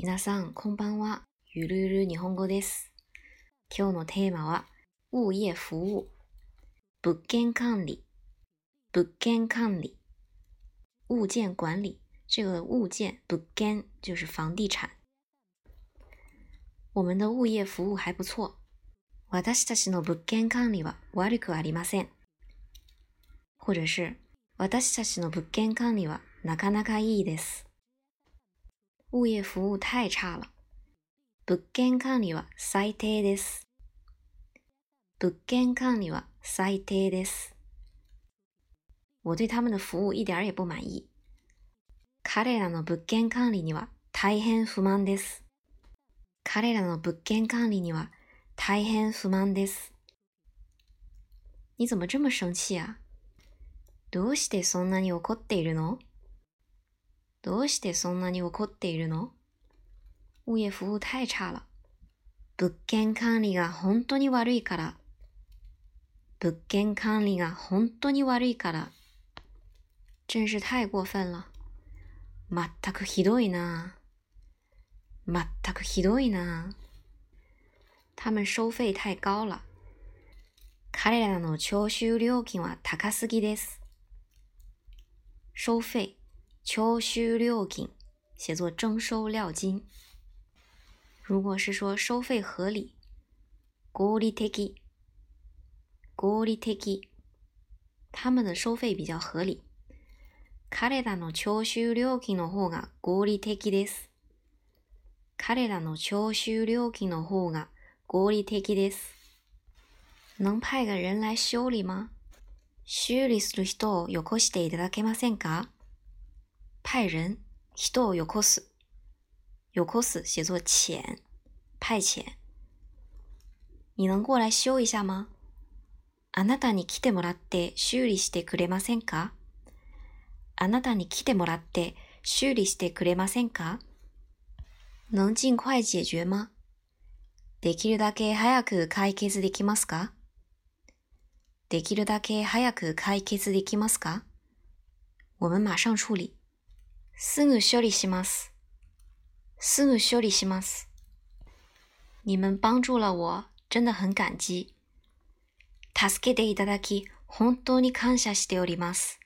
皆さん、こんばんは。ゆるゆる日本語です。今日のテーマは、物业服務。物件管理。物件管理。物件管理。这个物件、物件就是房地产。我们的物业服务还不错。私たちの物件管理は悪くありません。或者是、私たちの物件管理はなかなかいいです。物业服務太差了。物件管理は最低です。物件管理は最低です。我对他们的服务一点也不满意。彼らの物件管理には大変不満です。彼らの物件管理には大変不満です。你怎么这么生气啊？どうしてそんなに怒っているの？どうしてそんなに怒っているの？物业服務太差了。物件管理が本当に悪いから。物件管理が本当に悪いから。真是太过分了。全くひどいな。全くひどいな。他们收费太高了。彼らの徴収料金は高すぎです。收费、徴収料金，写作征收料金。如果是说收费合理，合理的，合理的，他们的收费比较合理。彼らの徴収料金の方が合理的です。彼らの徴収料金の方が合理的です。能派个人来修理吗？修理する人をよこしていただけませんか？派人，人をよこす。よこす写作遣，派遣。你能过来修一下吗？あなたに来てもらって修理してくれませんか？あなたに来てもらって修理してくれませんか？能尽快解决吗？できるだけ早く解決できますか？できるだけ早く解決できますか？我们马上处理。すぐ処理します。すぐ処理します。你们帮助了我，真的很感激。助けていただき、本当に感謝しております。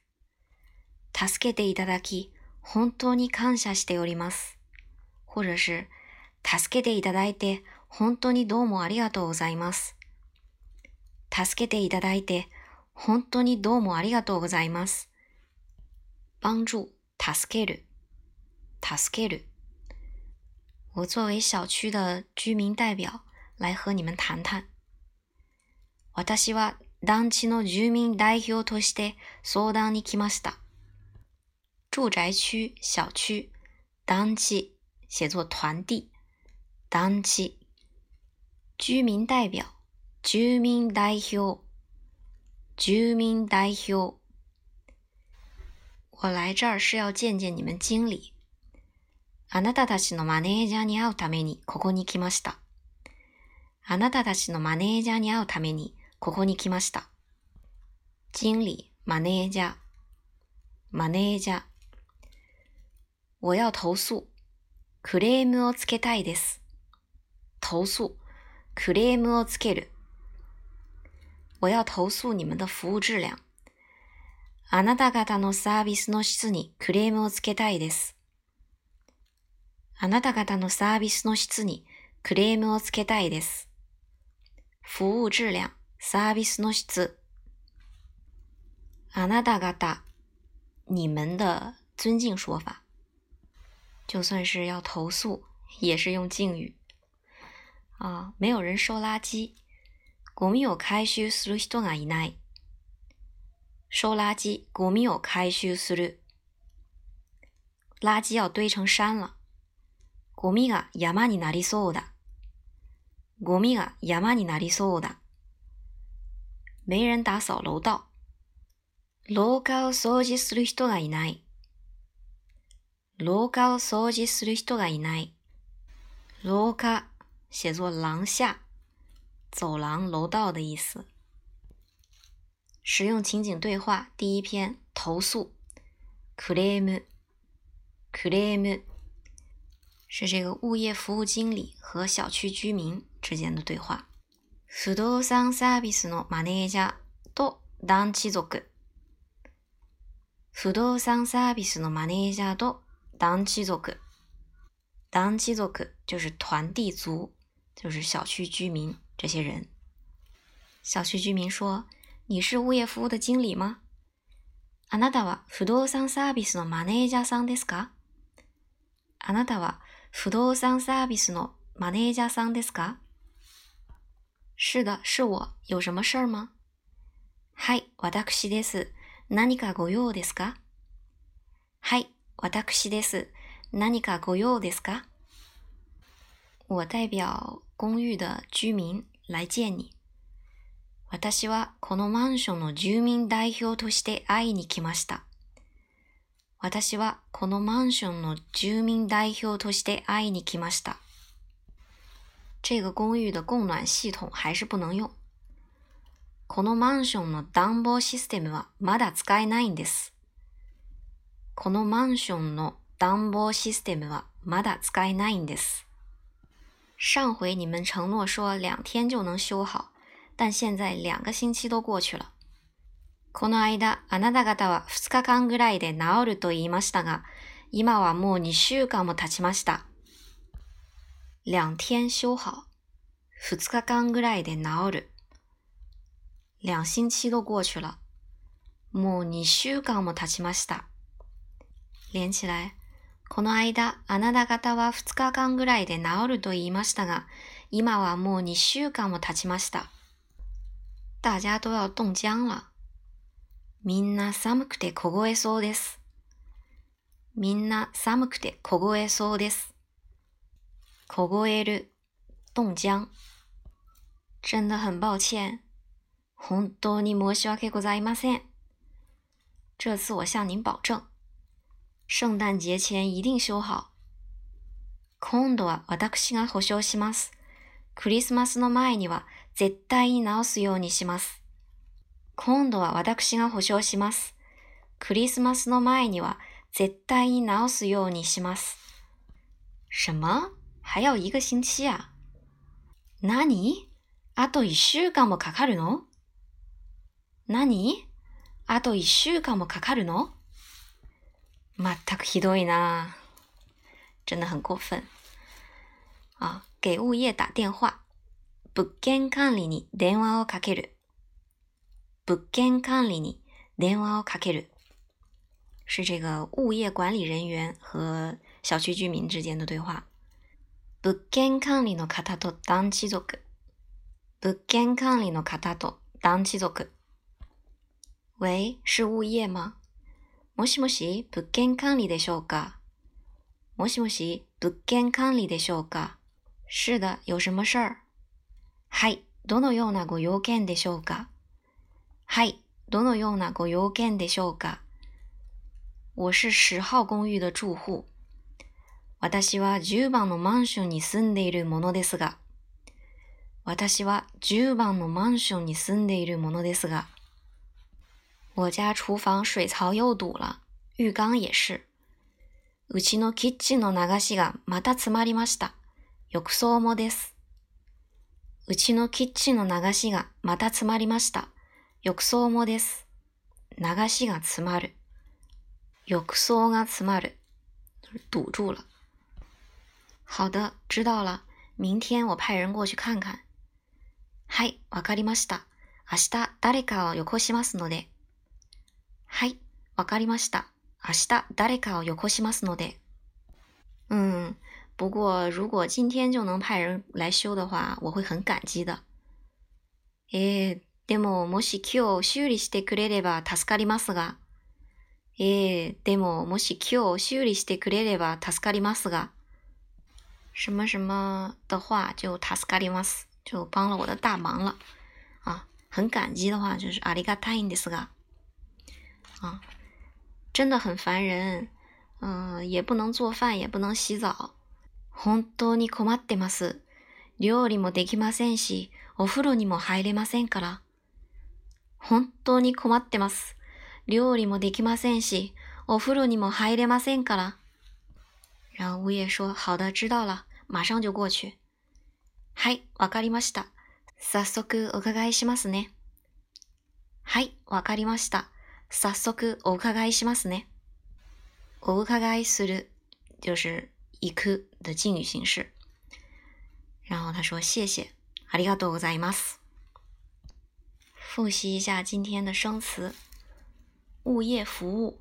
助けていただき、本当に感謝しております。或者是、助けていただいて、本当にどうもありがとうございます。助けていただいて、本当にどうもありがとうございます。帮助、助ける、助ける。我作为小区的居民代表来和你们谈谈。私は団地の住民代表として相談に来ました。住宅区、小区、団地写作团地、団地。居民代表、住民代表、住民代表。我来这儿是要见见你们经理。あなたたちのマネージャーに会うためにここに来ました。あなたたちのマネージャーに会うためにここに来ました。经理、マネージャー、マネージャー。我要投訴。クレームをつけたいです。投訴。クレームをつける。我要投訴你们的服務質量。あなた方のサービスの質にクレームをつけたいです。あなた方のサービスの質にクレームをつけたいです。服務質量、サービスの質。あなた方、你们的尊敬说法。就算是要投訴，也是用敬語。啊，没有人收垃圾。ゴミを回収する人がいない。收垃圾，ゴミを回収する。垃圾要堆成山了。ゴミが山になりそうだ。ゴミが山になりそうだ。没人打掃楼道。廊下を掃除する人がいない。廊下を掃除する人がいない。廊下写作廊下，走廊、楼道的意思。实用情景对话第一篇投诉，クレーム，クレーム。 是这个物业服务经理和小区居民之间的对话。不動産サービスのマネージャーと団地族。不動産サービスのマネージャーと団地族。団地族就是团地族，就是小区居民这些人。小区居民说：“ 你是物业服务的经理吗？”あなたは不動産サービスのマネージャーさんですか？あなたは不動産サービスのマネージャーさんですか？是的，是我。有什么事儿吗？はい、私です。何かご用ですか？はい、私です。何かご用ですか？我代表公寓的居民来见你。私はこのマンションの住民代表として会いに来ました。私はこのマンションの住民代表として会いに来ました。这个公寓的供暖系统还是不能用。このマンションの暖房システムはまだ使えないんです。このマンションの暖房システムはまだ使えないんです。上回你们承诺说两天就能修好，但现在两个星期都过去了。この間、あなた方は2日間ぐらいで治ると言いましたが、今はもう2週間も経ちました。两天修好。2日間ぐらいで治る。两星期都过去了。もう2週間も経ちました。連起来。この間、あなた方は2日間ぐらいで治ると言いましたが、今はもう2週間も経ちました。大家都要冻僵了。みんな寒くて凍えそうです。みんな寒くて凍えそうです。凍える、冻僵。真的很抱歉。本当に申し訳ございません。这次我向您保证，圣诞节前一定修好。今度は私が保証します。クリスマスの前には絶対に直すようにします。今度は私が保証します。クリスマスの前には絶対に直すようにします。什么？还要一个星期啊？何？あと一週間もかかるの？何？あと一週間もかかるの？全くひどいな。真的很过分。啊，给物业打电话。物件管理に電話をかける。物件管理に電話をかける，是这个物业管理人员和小区居民之间的对话。物件管理の方と団地族。物件管理の方と団地族。喂，是物业吗？もしもし、物件管理でしょうか？もしもし、物件管理でしょうか？是的，有什么事儿？はい、どのようなご用件でしょうか？はい、どのようなご用件でしょうか？我是十号公寓的住户。私は10番のマンションに住んでいるものですが、私は10番のマンションに住んでいるものですが、我家厨房水槽又堵了。浴缸也是。うちのキッチンの流しがまた詰まりました。浴槽もです。うちのキッチンの流しがまた詰まりました。浴槽もです。流しが詰まる。浴槽が詰まる。堵住了。好的，知道了。明天我派人过去看看。はい、わかりました。明日誰かをよこしますので。はい、わかりました。明日誰かをよこしますので。嗯，不过如果今天就能派人来修的话，我会很感激的。えー、でも、もし今日修理してくれれば助かりますが。ええでも、もし今日修理してくれれば助かりますが。什么什么的话就助かります。就帮了我的大忙了。啊，很感激的话就是ありがたいんですが。啊，真的很烦人。嗯，也不能做饭，也不能洗澡。 本当に困ってます。料理もできませんし、お風呂にも入れませんから。本当に困ってます。料理もできませんし、お風呂にも入れませんから。然后物业说：“好的，知道了，马上就过去。”はい、わかりました。早速お伺いしますね。はい、わかりました。早速お伺いしますね。お伺いする就是行く的敬语形式。然后他说：“谢谢，ありがとうございます。”复习一下今天的生词：物业服务、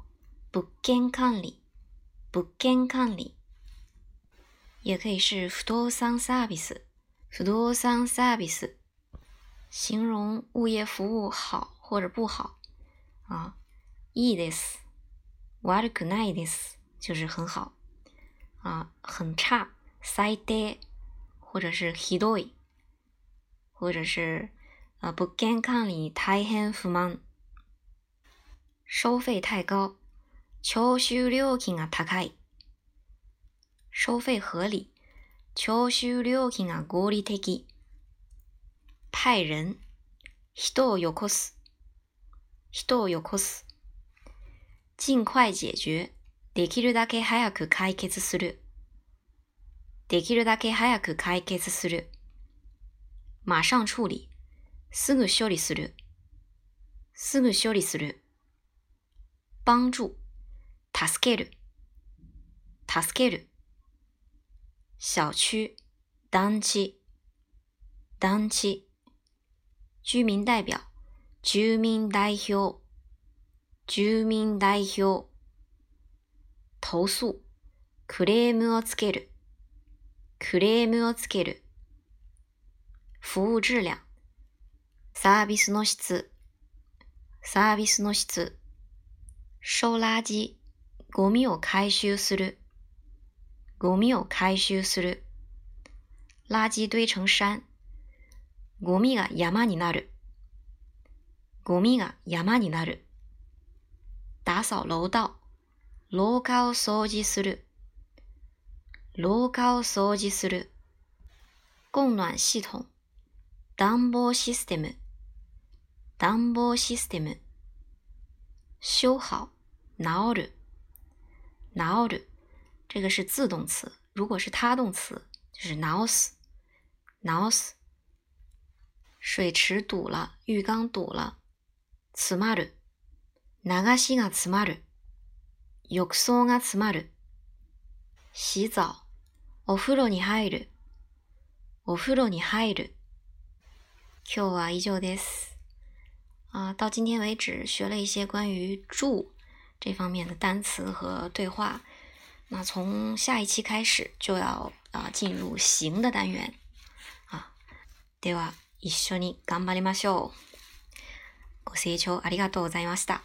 物件管理、物件管理。也可以是不動産サービス、不動産サービス，形容物业服务好或者不好啊。いいです、悪くないです，就是很好 啊，很差、最低，或者是ひどい，或者是呃物件管理大変不満，收费太高、徴収料金が高い。收费合理，徴収料金が合理的。派人、人をよこす、人をよこす。尽快解決、 できるだけ早く解決する。できるだけ早く解決する。馬上處理、すぐ処理する。すぐ処理する。帮助、助ける、助ける。小区、団地、団地、居民代表、住民代表、住民代表、投訴、クレームをつける、クレームをつける、服務質量、サービスの質、サービスの質、收垃圾、ゴミを回収する、ゴミを回収する。垃圾堆成山。ゴミが山になる。ゴミが山になる。打掃楼道。廊下を掃除する。廊下を掃除する。供暖系統。暖房システム。暖房システム。修好。治る。治る。这个是自动词，如果是他动词，就是直す、直す。水池堵了，浴缸堵了。詰まる、流しが詰まる。 浴槽が詰まる。洗澡、お風呂に入る。お風呂に入る。今日は以上です。啊，到今天为止学了一些关于住这方面的单词和对话。那从下一期开始就要啊进入行的单元啊。では一緒に頑張りましょう。ご清聴ありがとうございました。